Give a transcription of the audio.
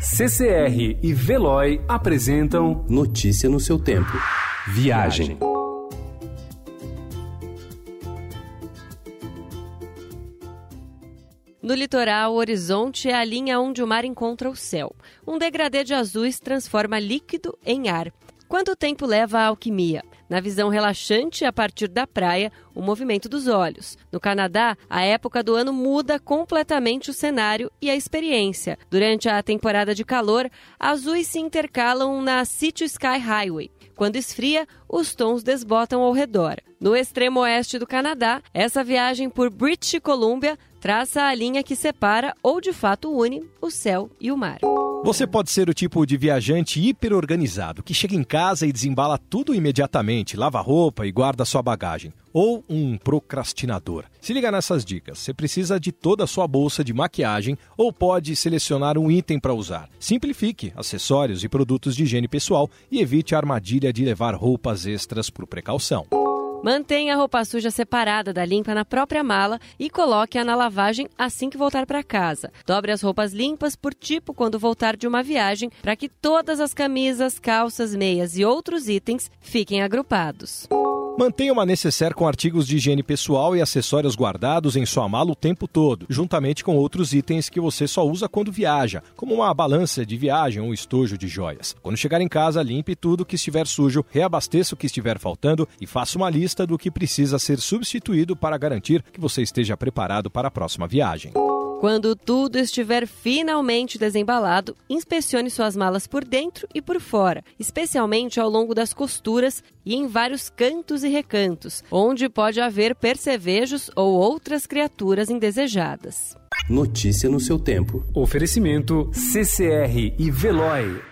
CCR e Veloy apresentam Notícia no seu tempo. Viagem. No litoral, o horizonte é a linha onde o mar encontra o céu. Um degradê de azuis transforma líquido em ar. Quanto tempo leva a alquimia? Na visão relaxante a partir da praia, o movimento dos olhos. No Canadá, a época do ano muda completamente o cenário e a experiência. Durante a temporada de calor, azuis se intercalam na City Sky Highway. Quando esfria, os tons desbotam ao redor. No extremo oeste do Canadá, essa viagem por British Columbia traça a linha que separa ou de fato une o céu e o mar. Você pode ser o tipo de viajante hiperorganizado que chega em casa e desembala tudo imediatamente, lava roupa e guarda sua bagagem. Ou um procrastinador. Se liga nessas dicas. Você precisa de toda a sua bolsa de maquiagem ou pode selecionar um item para usar. Simplifique acessórios e produtos de higiene pessoal e evite a armadilha de levar roupas extras por precaução. Mantenha a roupa suja separada da limpa na própria mala e coloque-a na lavagem assim que voltar para casa. Dobre as roupas limpas por tipo quando voltar de uma viagem para que todas as camisas, calças, meias e outros itens fiquem agrupados. Mantenha uma necessaire com artigos de higiene pessoal e acessórios guardados em sua mala o tempo todo, juntamente com outros itens que você só usa quando viaja, como uma balança de viagem ou um estojo de joias. Quando chegar em casa, limpe tudo que estiver sujo, reabasteça o que estiver faltando e faça uma lista do que precisa ser substituído para garantir que você esteja preparado para a próxima viagem. Quando tudo estiver finalmente desembalado, inspecione suas malas por dentro e por fora, especialmente ao longo das costuras e em vários cantos e recantos, onde pode haver percevejos ou outras criaturas indesejadas. Notícia no seu tempo. Oferecimento CCR e Veloy.